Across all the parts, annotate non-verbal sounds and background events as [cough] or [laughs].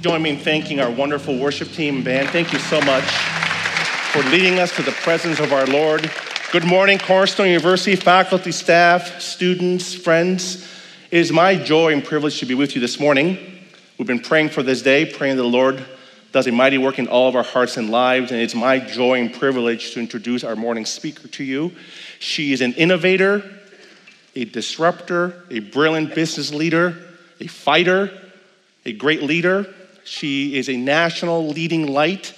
join me in thanking our wonderful worship team and band. Thank you so much for leading us to the presence of our Lord. Good morning, Cornerstone University faculty, staff, students, friends. It is my joy and privilege to be with you this morning. We've been praying for this day, praying that the Lord does a mighty work in all of our hearts and lives, and it's my joy and privilege to introduce our morning speaker to you. She is an innovator, a disruptor, a brilliant business leader, a fighter, a great leader. She is a national leading light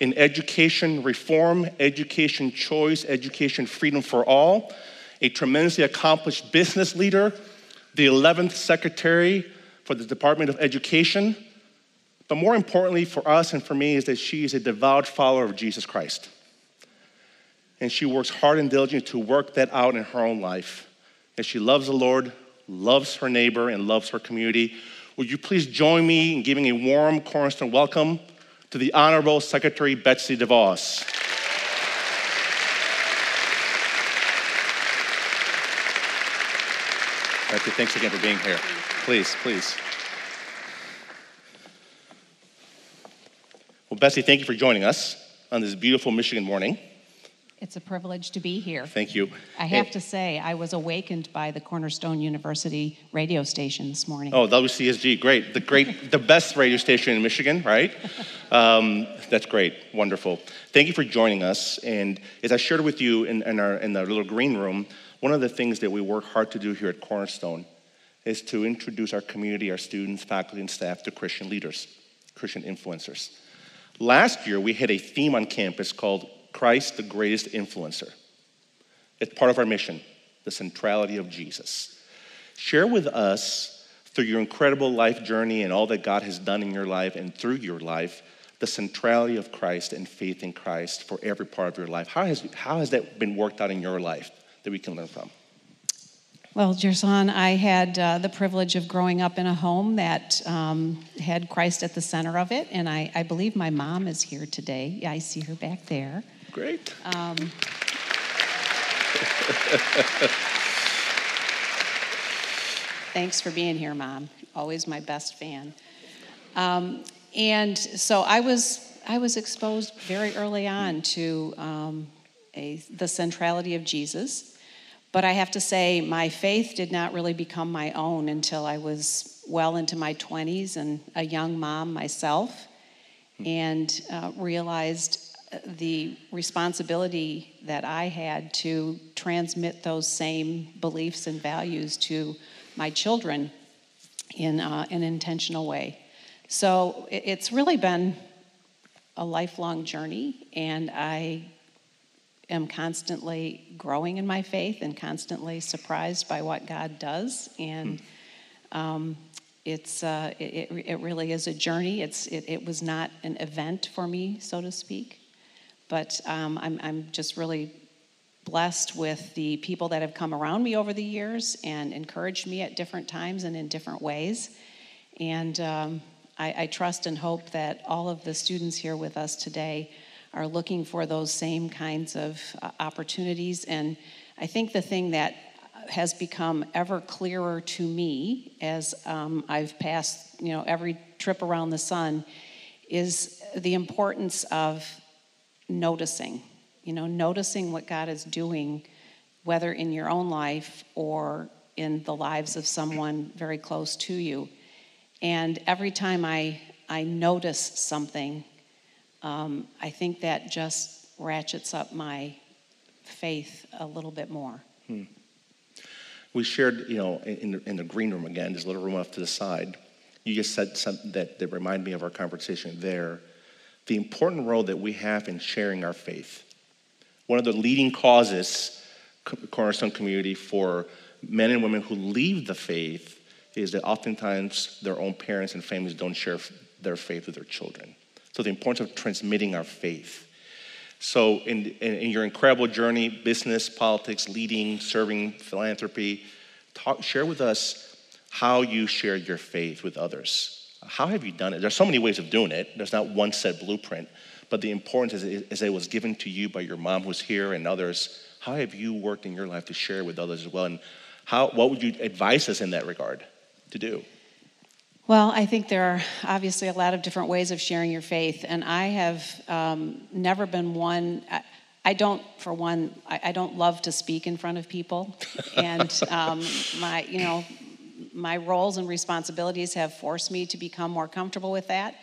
in education reform, education choice, education freedom for all, a tremendously accomplished business leader, the 11th secretary for the Department of Education. But more importantly for us and for me is that she is a devout follower of Jesus Christ. And she works hard and diligently to work that out in her own life. And she loves the Lord, loves her neighbor, and loves her community. Would you please join me in giving a warm cornerstone welcome to the Honorable Secretary Betsy DeVos. Betsy, thanks again for being here. Please, please. Well, Betsy, thank you for joining us on this beautiful Michigan morning. It's a privilege to be here. Thank you. I have to say, I was awakened by the Cornerstone University radio station this morning. Oh, WCSG, great. The great, [laughs] the best radio station in Michigan, right? Um, that's great. Wonderful. Thank you for joining us. And as I shared with you in, in, our, in the little green room, one of the things that we work hard to do here at Cornerstone is to introduce our community, our students, faculty, and staff to Christian leaders, Christian influencers. Last year, we had a theme on campus called Christ, the greatest influencer. It's part of our mission, the centrality of Jesus. Share with us, through your incredible life journey and all that God has done in your life and through your life, the centrality of Christ and faith in Christ for every part of your life. How has, how has that been worked out in your life that we can learn from? Well, Gerson, I had uh, the privilege of growing up in a home that um, had Christ at the center of it, and I, I, believe my mom is here today. I see her back there. Great. Um, thanks for being here, Mom. Always my best fan. Um, and so I was I was exposed very early on to um, a, the centrality of Jesus. But I have to say, my faith did not really become my own until I was well into my 20s and a young mom myself, and uh, realized the responsibility that I had to transmit those same beliefs and values to my children in uh, an intentional way. So it's really been a lifelong journey, and I am constantly growing in my faith and constantly surprised by what God does. And um, it's uh, it, it really is a journey. It's it, it was not an event for me, so to speak. But um, I'm, I'm just really blessed with the people that have come around me over the years and encouraged me at different times and in different ways. And um, I, I, trust and hope that all of the students here with us today are looking for those same kinds of uh, opportunities. And I think the thing that has become ever clearer to me as um, I've passed, you know, every trip around the sun is the importance of noticing, you know, noticing what God is doing, whether in your own life or in the lives of someone very close to you. And every time I, I notice something, um, I think that just ratchets up my faith a little bit more. Hmm. We shared, you know, in the, in the green room again, this little room off to the side. You just said something that, that reminded me of our conversation there the important role that we have in sharing our faith. One of the leading causes, Cornerstone community, for men and women who leave the faith is that oftentimes their own parents and families don't share their faith with their children. So, the importance of transmitting our faith. So, in, in, in your incredible journey, business, politics, leading, serving, philanthropy, talk, share with us how you share your faith with others. How have you done it? There's so many ways of doing it. There's not one set blueprint, but the importance is, is it was given to you by your mom who's here and others. How have you worked in your life to share with others as well? And how, what would you advise us in that regard to do? Well, I think there are obviously a lot of different ways of sharing your faith, and I have um, never been one. I, I, don't, for one, I, I, don't love to speak in front of people, and um, my, you know, my roles and responsibilities have forced me to become more comfortable with that.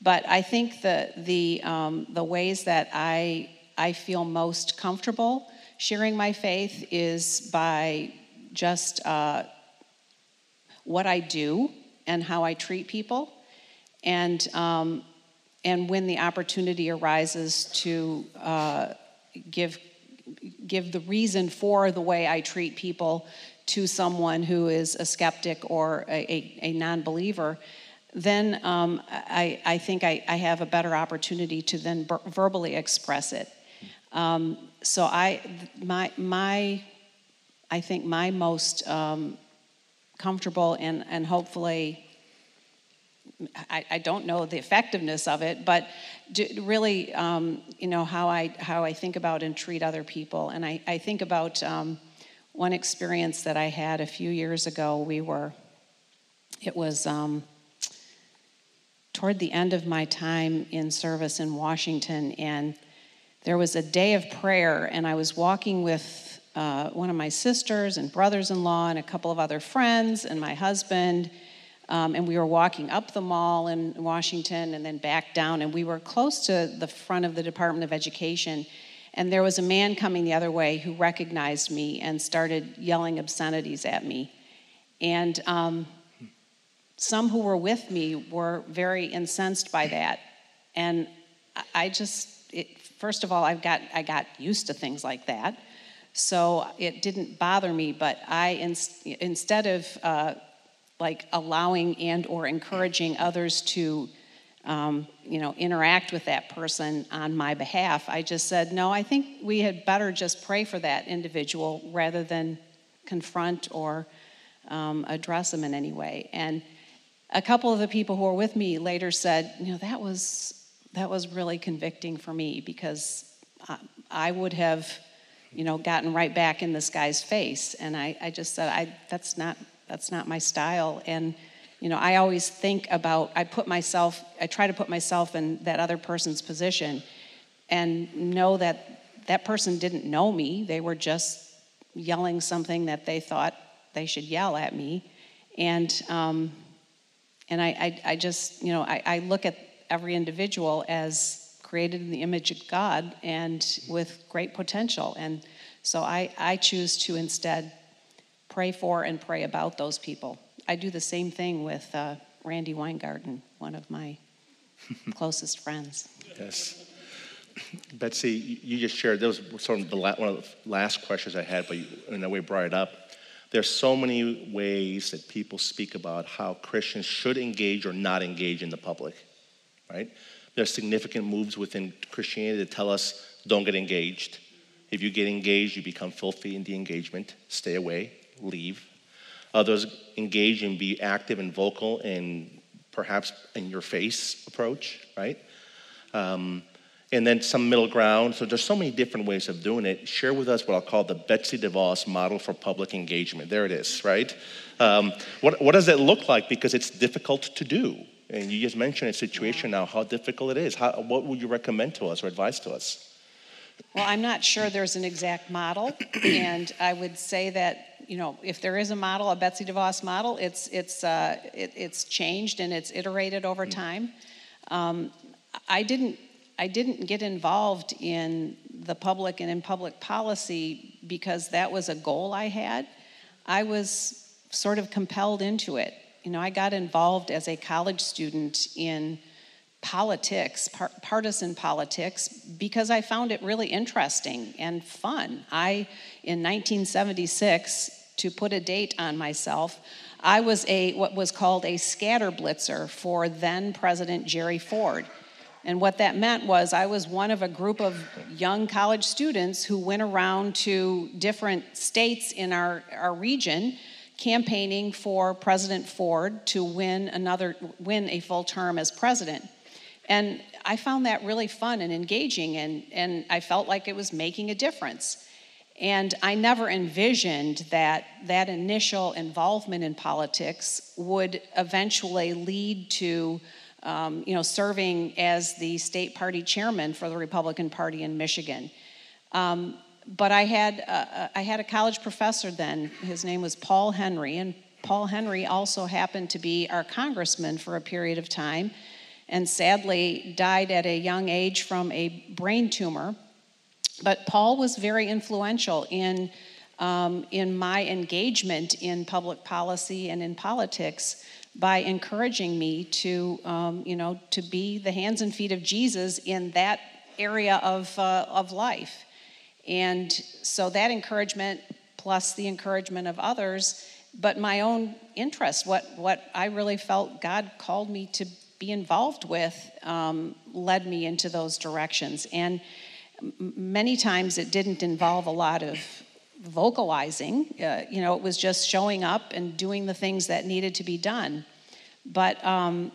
But I think the the um, the ways that I I feel most comfortable sharing my faith is by just uh, what I do and how I treat people, and um, and when the opportunity arises to uh, give give the reason for the way I treat people to someone who is a skeptic or a, a, a non-believer, then um, I, I, think I, I, have a better opportunity to then ber- verbally express it. Um, so I, my, my, I think my most um, comfortable and, and hopefully I, I, don't know the effectiveness of it, but really, um, you know, how I, how I think about and treat other people. And I, I think about um, one experience that I had a few years ago. We were, it was um, toward the end of my time in service in Washington, and there was a day of prayer, and I was walking with uh, one of my sisters and brothers in law and a couple of other friends and my husband. Um, and we were walking up the mall in Washington and then back down, and we were close to the front of the Department of Education. And there was a man coming the other way who recognized me and started yelling obscenities at me. And um, some who were with me were very incensed by that. And I just, it, first of all, I've got, I got used to things like that. So it didn't bother me, but I, in, instead of uh, like allowing and or encouraging others to, um, you know, interact with that person on my behalf, I just said, no, I think we had better just pray for that individual rather than confront or um, address them in any way. And a couple of the people who were with me later said, you know, that was that was really convicting for me because I, I would have you know, gotten right back in this guy's face. And I, I just said, I, that's not, that's not my style. And, you know, I always think about, I put myself, I try to put myself in that other person's position and know that that person didn't know me. They were just yelling something that they thought they should yell at me. And, um, and I, I, I just, you know, I, I look at every individual as created in the image of God and with great potential. And so I, I choose to instead pray for and pray about those people. I do the same thing with uh, Randi Weingarten, one of my [laughs] closest friends. Yes. Betsy, you just shared, that was sort of the la- one of the last questions I had, but you, in a way brought it up. There's so many ways that people speak about how Christians should engage or not engage in the public, right? There are significant moves within Christianity that tell us don't get engaged. If you get engaged, you become filthy in the engagement. Stay away, leave. Others engage and be active and vocal and perhaps in your face approach, right? Um, and then some middle ground. So there's so many different ways of doing it. Share with us what I'll call the Betsy DeVos model for public engagement. There it is, right? Um, what, what does it look like? Because it's difficult to do. And you just mentioned a situation now, how difficult it is. How, what would you recommend to us or advise to us? Well, I'm not sure there's an exact model, [clears throat] and I would say that you know if there is a model, a Betsy DeVos model, it's it's uh, it, it's changed and it's iterated over mm. time. Um, I didn't I didn't get involved in the public and in public policy because that was a goal I had. I was sort of compelled into it. You know, I got involved as a college student in politics, par- partisan politics, because I found it really interesting and fun. I, in 1976, to put a date on myself, I was a what was called a scatter blitzer for then President Jerry Ford. And what that meant was I was one of a group of young college students who went around to different states in our, our region campaigning for President Ford to win another win a full term as president. And I found that really fun and engaging and, and I felt like it was making a difference. And I never envisioned that that initial involvement in politics would eventually lead to, um, you know, serving as the state party chairman for the Republican Party in Michigan. Um, but I had, uh, I had a college professor then. His name was Paul Henry, and Paul Henry also happened to be our congressman for a period of time and sadly died at a young age from a brain tumor. But Paul was very influential in, um, in my engagement in public policy and in politics by encouraging me to, um, you know, to be the hands and feet of Jesus in that area of, uh, of life. And so that encouragement, plus the encouragement of others, but my own interest, what, what I really felt God called me to be involved with, um, led me into those directions. And many times it didn't involve a lot of vocalizing. Uh, you know, it was just showing up and doing the things that needed to be done. But um,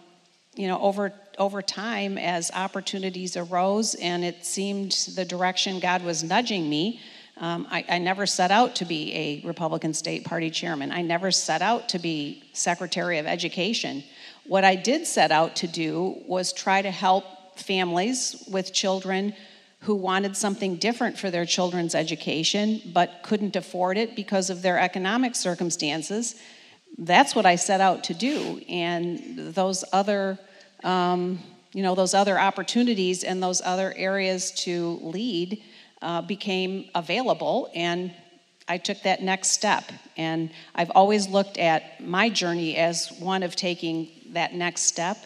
you know, over over time, as opportunities arose and it seemed the direction God was nudging me, um, I, I, never set out to be a Republican State Party chairman. I never set out to be Secretary of Education. What I did set out to do was try to help families with children who wanted something different for their children's education but couldn't afford it because of their economic circumstances. That's what I set out to do. And those other, um, you know, those other opportunities and those other areas to lead uh, became available. And I took that next step. And I've always looked at my journey as one of taking that next step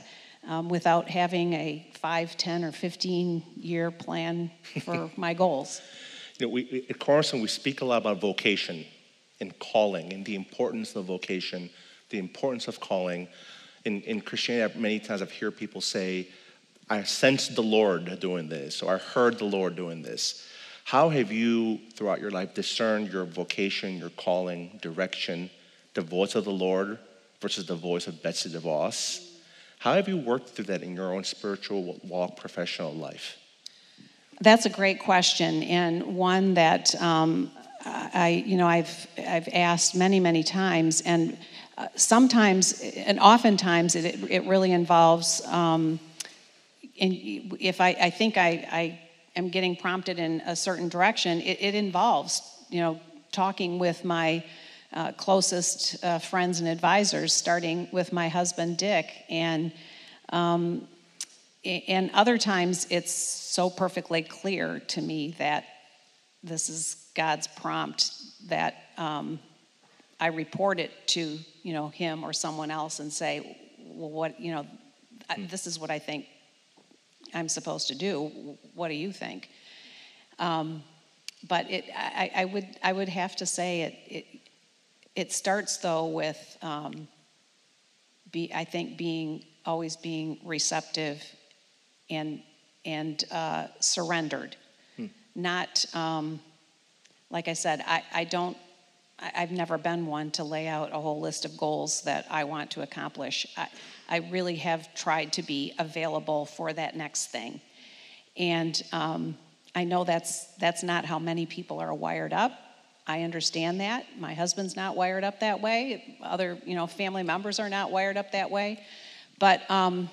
um, without having a 5, 10, or 15 year plan for [laughs] my goals. You know, we, at Cornerstone, we speak a lot about vocation and calling and the importance of vocation, the importance of calling. In, in Christianity, many times I've heard people say, I sensed the Lord doing this, or I heard the Lord doing this. How have you, throughout your life, discerned your vocation, your calling, direction, the voice of the Lord versus the voice of Betsy DeVos? How have you worked through that in your own spiritual walk, professional life? That's a great question, and one that um, I, you know, I've I've asked many, many times, and uh, sometimes, and oftentimes, it it really involves. Um, and if I, I think I, I am getting prompted in a certain direction, it, it involves, you know, talking with my uh, closest uh, friends and advisors, starting with my husband Dick, and um, and other times it's so perfectly clear to me that this is God's prompt that um, I report it to you know him or someone else and say, well, what you know, hmm. this is what I think I'm supposed to do. What do you think? Um, but it, I, I, would, I would have to say it, it, it starts though with, um, be, I think, being always being receptive and and uh, surrendered. Hmm. Not, um, like I said, I, I don't. I've never been one to lay out a whole list of goals that I want to accomplish. I, I really have tried to be available for that next thing, and um, I know that's that's not how many people are wired up. I understand that. My husband's not wired up that way. Other, you know, family members are not wired up that way. But um,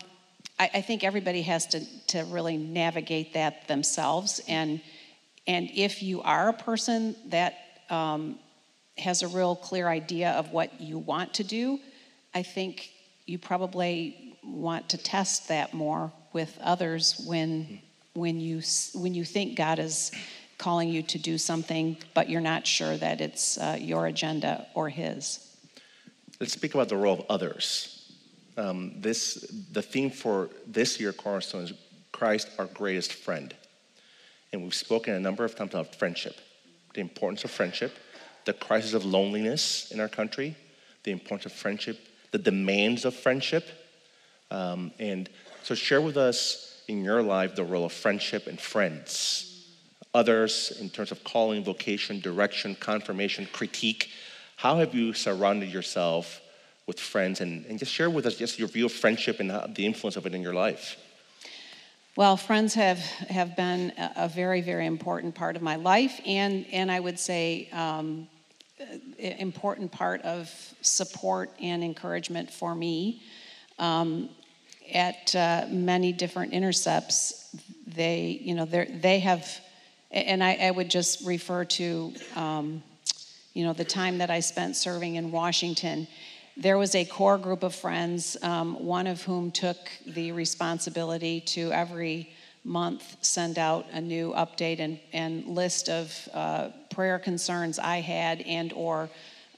I, I, think everybody has to, to really navigate that themselves. And, and if you are a person that um, has a real clear idea of what you want to do, I think you probably want to test that more with others when, when, you, when you think God is calling you to do something, but you're not sure that it's uh, your agenda or His. Let's speak about the role of others. Um, this, the theme for this year, Cornerstone, is Christ, our greatest friend. And we've spoken a number of times about friendship, the importance of friendship, the crisis of loneliness in our country, the importance of friendship, the demands of friendship. Um, and so, share with us in your life the role of friendship and friends others in terms of calling, vocation, direction, confirmation, critique? How have you surrounded yourself with friends? And, and just share with us just your view of friendship and how, the influence of it in your life. Well, friends have, have been a, very, very important part of my life, and, and I would say um, important part of support and encouragement for me. Um, at uh, many different intercepts, they, you know, they have, and I, I, would just refer to, um, you know, the time that I spent serving in Washington. There was a core group of friends, um, one of whom took the responsibility to every month send out a new update and, and list of uh, prayer concerns I had and or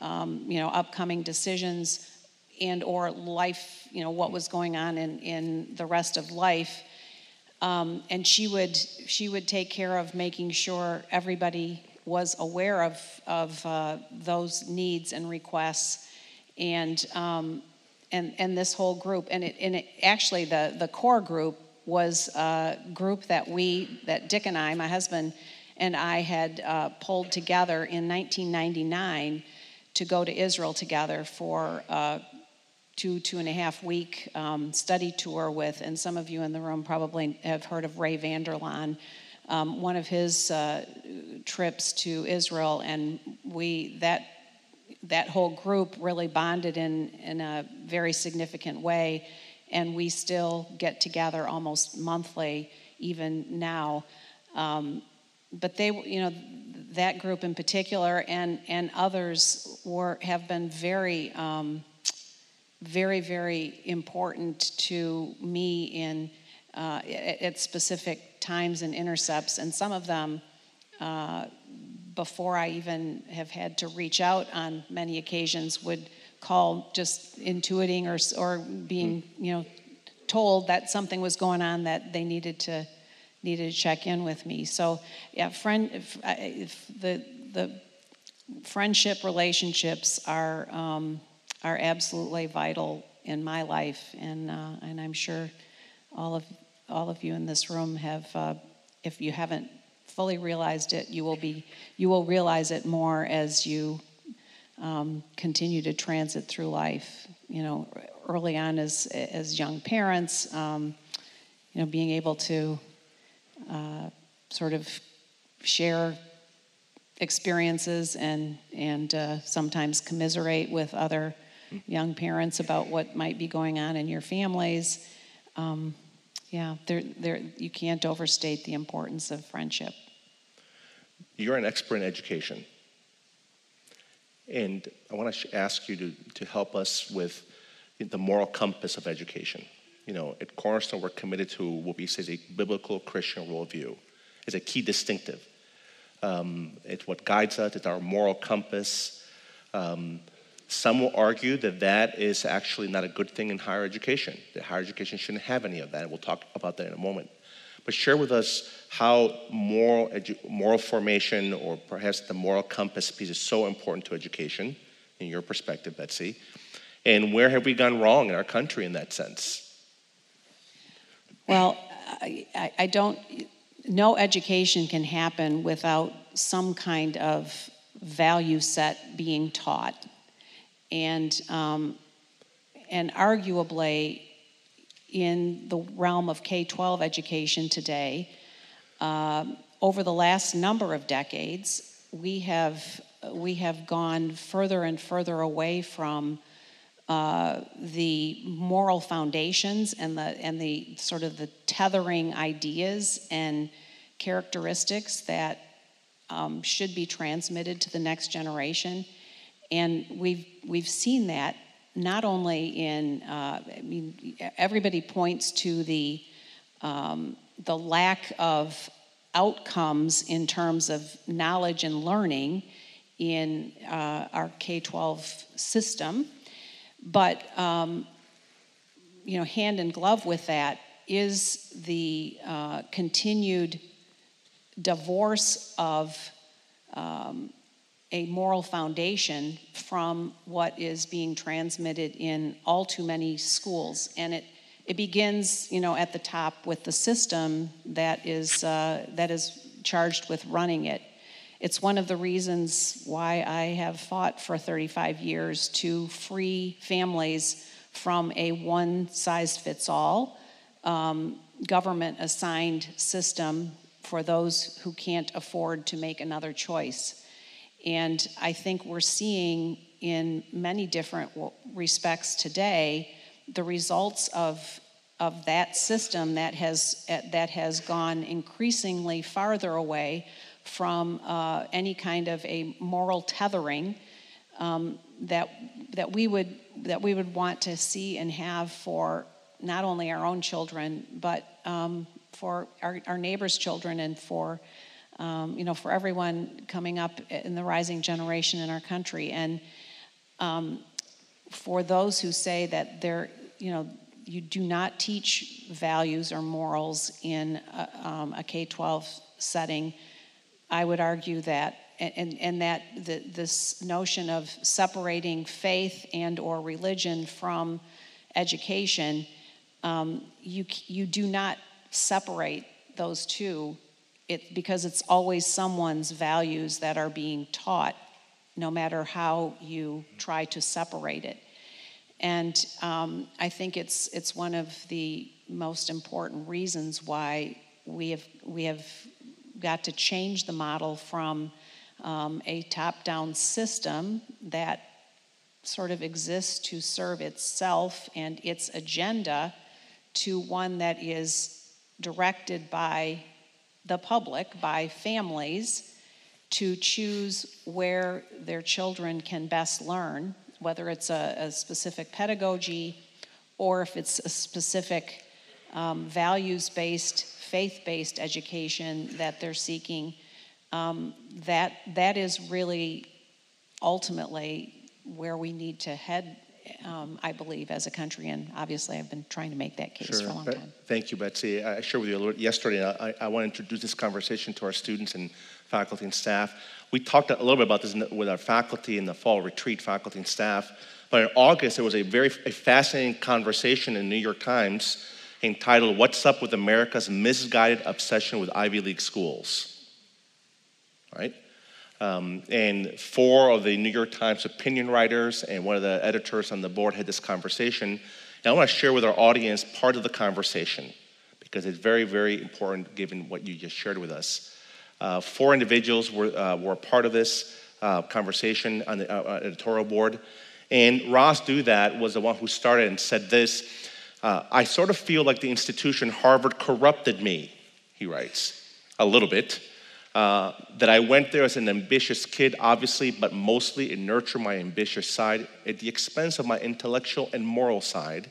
um, you know upcoming decisions and or life you know what was going on in, in the rest of life um, and she would she would take care of making sure everybody was aware of of uh, those needs and requests. And um, and and this whole group and it and it actually the the core group was a group that we, that Dick and I, my husband and I had uh, pulled together in 1999 to go to Israel together for a two, two and a half week um, study tour with, and some of you in the room probably have heard of Ray Vander Laan. Um, one of his uh, trips to Israel, and we that that whole group really bonded in in a very significant way and we still get together almost monthly, even now. Um, but they, you know, that group in particular and, and others were, have been very, um, very, very important to me in uh, at, at, specific times and intercepts, and some of them uh, before I even have had to reach out on many occasions would call just intuiting or, or being, hmm. you know, told that something was going on that they needed to needed to check in with me. So, yeah, friend, if, if the the friendship relationships are um, are absolutely vital in my life, and uh, and I'm sure all of all of you in this room have. Uh, if you haven't fully realized it, you will be you will realize it more as you um, continue to transit through life. You know, early on as as young parents, um, you know, being able to uh, sort of share experiences and and uh, sometimes commiserate with other young parents about what might be going on in your families. Um, yeah, there, there, you can't overstate the importance of friendship. You're an expert in education. And I want to ask you to, to help us with the moral compass of education. You know, at Cornerstone, we're committed to what we say is a biblical Christian worldview. It's a key distinctive. Um, it's what guides us, it's our moral compass. Um, some will argue that that is actually not a good thing in higher education, that higher education shouldn't have any of that, and we'll talk about that in a moment. But share with us how moral, moral formation or perhaps the moral compass piece is so important to education, in your perspective, Betsy. And where have we gone wrong in our country in that sense? Well, I, I don't, no education can happen without some kind of value set being taught. And, um, and arguably, in the realm of K 12 education today, uh, over the last number of decades, we have, we have gone further and further away from uh, the moral foundations and the and the sort of the tethering ideas and characteristics that um, should be transmitted to the next generation, and we've we've seen that not only in uh, I mean everybody points to the um, the lack of outcomes in terms of knowledge and learning in uh, our K 12 system. But, um, you know, hand in glove with that is the uh, continued divorce of um, a moral foundation from what is being transmitted in all too many schools. And it, it begins, you know, at the top with the system that is, uh, that is charged with running it. It's one of the reasons why I have fought for 35 years to free families from a one size fits all um, government assigned system for those who can't afford to make another choice. And I think we're seeing in many different respects today the results of, of that system that has, that has gone increasingly farther away from uh, any kind of a moral tethering um, that, that, we would, that we would want to see and have for not only our own children, but um, for our, our neighbors' children and for, um, you know, for everyone coming up in the rising generation in our country. And um, for those who say that they're, you know, you do not teach values or morals in a, um, a K 12 setting, I would argue that and, and that the, this notion of separating faith and or religion from education um, you, you do not separate those two it, because it's always someone's values that are being taught, no matter how you try to separate it. And um, I think it's, it's one of the most important reasons why we have, we have got to change the model from um, a top down system that sort of exists to serve itself and its agenda to one that is directed by the public, by families, to choose where their children can best learn, whether it's a, a specific pedagogy or if it's a specific um, values based, faith based education that they're seeking. Um, that, that is really ultimately where we need to head um, I believe, as a country. And obviously, I've been trying to make that case sure. for a long time. Thank you, Betsy. I shared with you a little bit yesterday. I, I want to introduce this conversation to our students and faculty and staff. We talked a little bit about this with our faculty in the fall retreat, faculty and staff. But in August, there was a very a fascinating conversation in the New York Times entitled What's Up with America's Misguided Obsession with Ivy League Schools? Right? Um, and four of the New York Times opinion writers and one of the editors on the board had this conversation. And I want to share with our audience part of the conversation because it's very, very important given what you just shared with us. Uh, four individuals were, uh, were part of this uh, conversation on the uh, uh, editorial board. And Ross Douthat was the one who started and said this uh, I sort of feel like the institution Harvard corrupted me, he writes, a little bit. Uh, that I went there as an ambitious kid, obviously, but mostly it nurtured my ambitious side at the expense of my intellectual and moral side.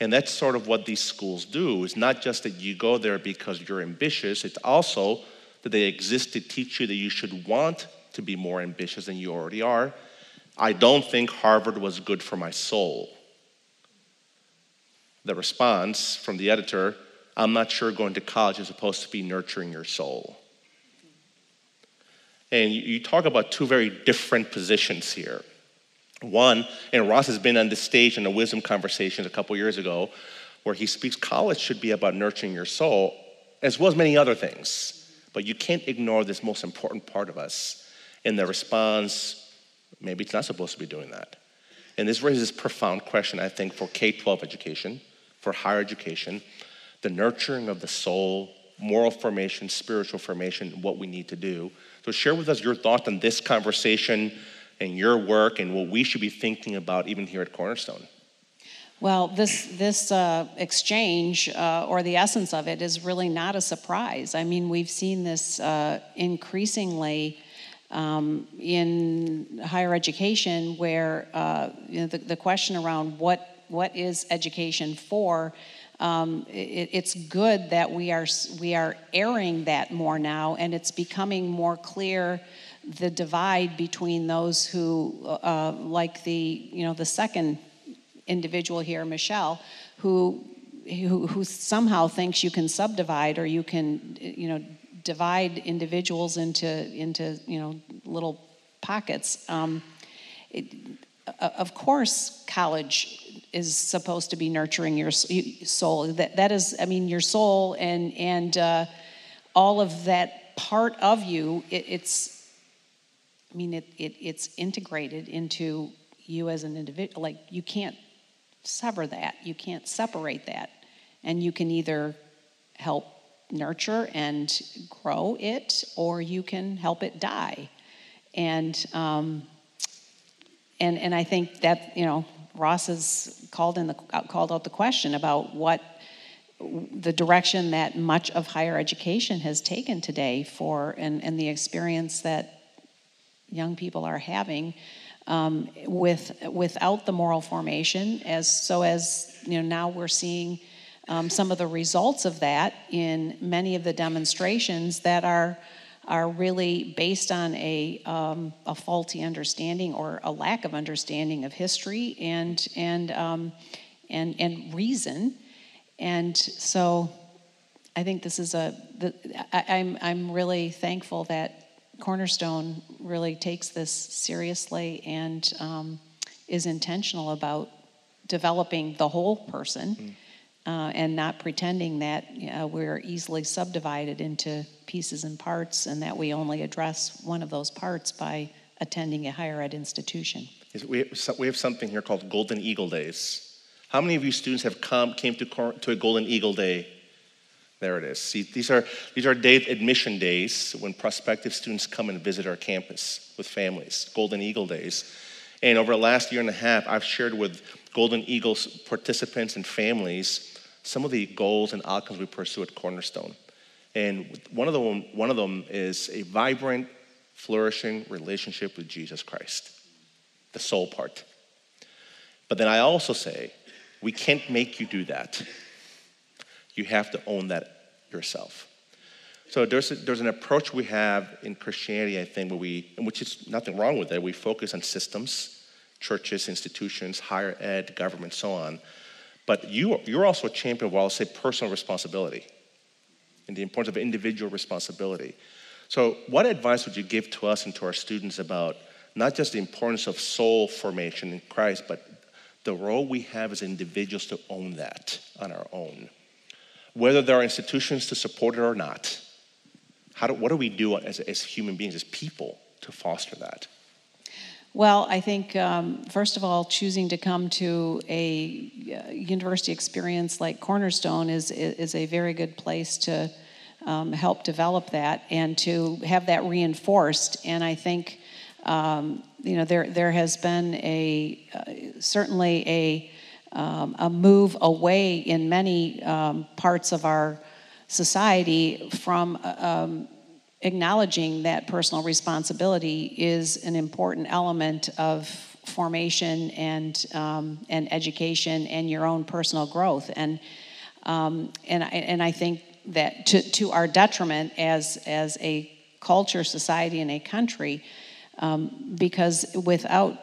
And that's sort of what these schools do. It's not just that you go there because you're ambitious, it's also that they exist to teach you that you should want to be more ambitious than you already are. I don't think Harvard was good for my soul. The response from the editor I'm not sure going to college is supposed to be nurturing your soul. And you talk about two very different positions here. One, and Ross has been on this stage in the wisdom conversations a couple years ago, where he speaks college should be about nurturing your soul, as well as many other things. But you can't ignore this most important part of us. And the response, maybe it's not supposed to be doing that. And this raises profound question, I think, for K 12 education, for higher education, the nurturing of the soul, moral formation, spiritual formation, what we need to do. So, share with us your thoughts on this conversation and your work and what we should be thinking about even here at Cornerstone. Well, this this uh, exchange uh, or the essence of it is really not a surprise. I mean, we've seen this uh, increasingly um, in higher education, where uh, you know, the, the question around what what is education for um, it, it's good that we are we are airing that more now, and it's becoming more clear the divide between those who, uh, like the you know the second individual here, Michelle, who, who who somehow thinks you can subdivide or you can you know divide individuals into into you know little pockets. Um, it, of course, college is supposed to be nurturing your soul. That, that is, I mean, your soul and, and uh, all of that part of you, it, it's, I mean, it, it, it's integrated into you as an individual. Like, you can't sever that, you can't separate that. And you can either help nurture and grow it, or you can help it die. And um, and and I think that you know Ross has called in the called out the question about what the direction that much of higher education has taken today for and, and the experience that young people are having um, with without the moral formation as so as you know now we're seeing um, some of the results of that in many of the demonstrations that are are really based on a, um, a faulty understanding or a lack of understanding of history and and um, and and reason and so I think this is a the, I, I'm I'm really thankful that Cornerstone really takes this seriously and um, is intentional about developing the whole person mm. Uh, and not pretending that know, we're easily subdivided into pieces and parts and that we only address one of those parts by attending a higher ed institution. We have something here called Golden Eagle Days. How many of you students have come came to, to a Golden Eagle Day there it is. See, these are, these are day, admission days when prospective students come and visit our campus with families, Golden Eagle Days. And over the last year and a half, I've shared with Golden Eagles participants and families some of the goals and outcomes we pursue at Cornerstone. And one of them, one of them is a vibrant, flourishing relationship with Jesus Christ, the soul part. But then I also say, we can't make you do that you have to own that yourself. So there's, a, there's an approach we have in Christianity, I think, where we, which is nothing wrong with it, we focus on systems, churches, institutions, higher ed, government, so on. But you, you're also a champion of what I'll say personal responsibility and the importance of individual responsibility. So, what advice would you give to us and to our students about not just the importance of soul formation in Christ, but the role we have as individuals to own that on our own? whether there are institutions to support it or not. How do, what do we do as, as human beings, as people, to foster that? Well, I think, um, first of all, choosing to come to a uh, university experience like Cornerstone is, is a very good place to um, help develop that and to have that reinforced. And I think, um, you know, there, there has been a uh, certainly a um, a move away in many um, parts of our society from um, acknowledging that personal responsibility is an important element of formation and um, and education and your own personal growth. And um, and I, and I think that to, to our detriment as as a culture, society, and a country, um, because without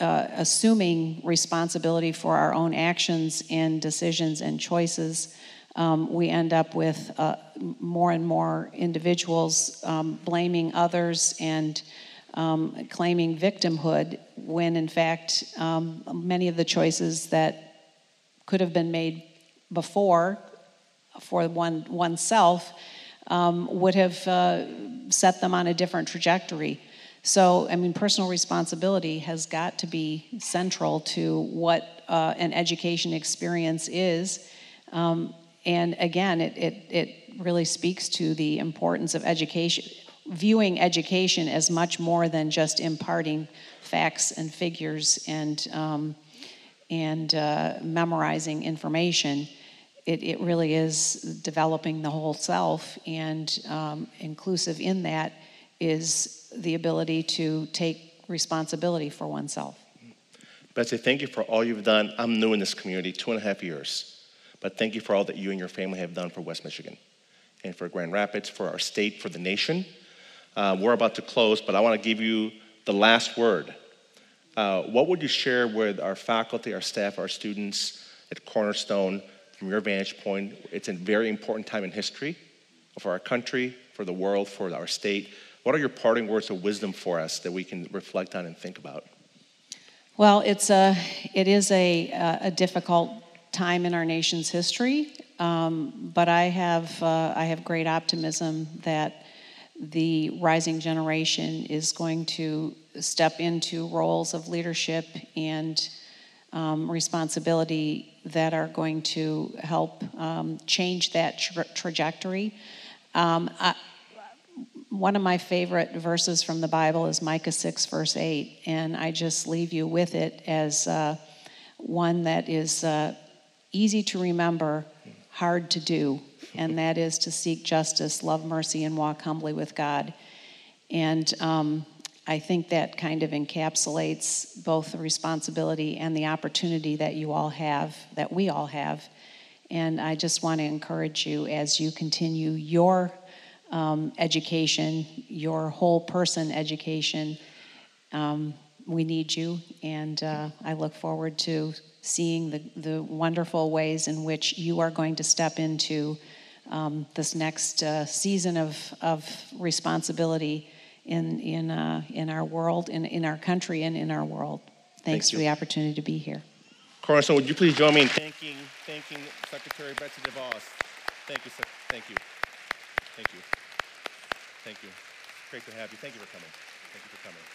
uh, assuming responsibility for our own actions and decisions and choices, um, we end up with uh, more and more individuals um, blaming others and um, claiming victimhood when, in fact, um, many of the choices that could have been made before for one oneself um, would have uh, set them on a different trajectory. So, I mean, personal responsibility has got to be central to what uh, an education experience is. Um, and again, it, it, it really speaks to the importance of education, viewing education as much more than just imparting facts and figures and, um, and uh, memorizing information. It, it really is developing the whole self, and um, inclusive in that is the ability to take responsibility for oneself. Betsy, thank you for all you've done. I'm new in this community, two and a half years, but thank you for all that you and your family have done for West Michigan and for Grand Rapids, for our state, for the nation. Uh, we're about to close, but I want to give you the last word. Uh, what would you share with our faculty, our staff, our students at Cornerstone from your vantage point? It's a very important time in history for our country, for the world, for our state. What are your parting words of wisdom for us that we can reflect on and think about? Well, it's a, it is a, a difficult time in our nation's history, um, but I have, uh, I have great optimism that the rising generation is going to step into roles of leadership and um, responsibility that are going to help um, change that tra- trajectory. Um, I, one of my favorite verses from the Bible is Micah 6, verse 8, and I just leave you with it as uh, one that is uh, easy to remember, hard to do, and that is to seek justice, love mercy, and walk humbly with God. And um, I think that kind of encapsulates both the responsibility and the opportunity that you all have, that we all have. And I just want to encourage you as you continue your um, education, your whole person education. Um, we need you, and uh, I look forward to seeing the, the wonderful ways in which you are going to step into um, this next uh, season of, of responsibility in, in, uh, in our world, in, in our country, and in our world. Thanks Thank for the opportunity to be here. Cornerstone, would you please join me in thanking, thanking Secretary Betsy DeVos? Thank you, Sec- thank you. Thank you. Thank you. Great to have you. Thank you for coming. Thank you for coming.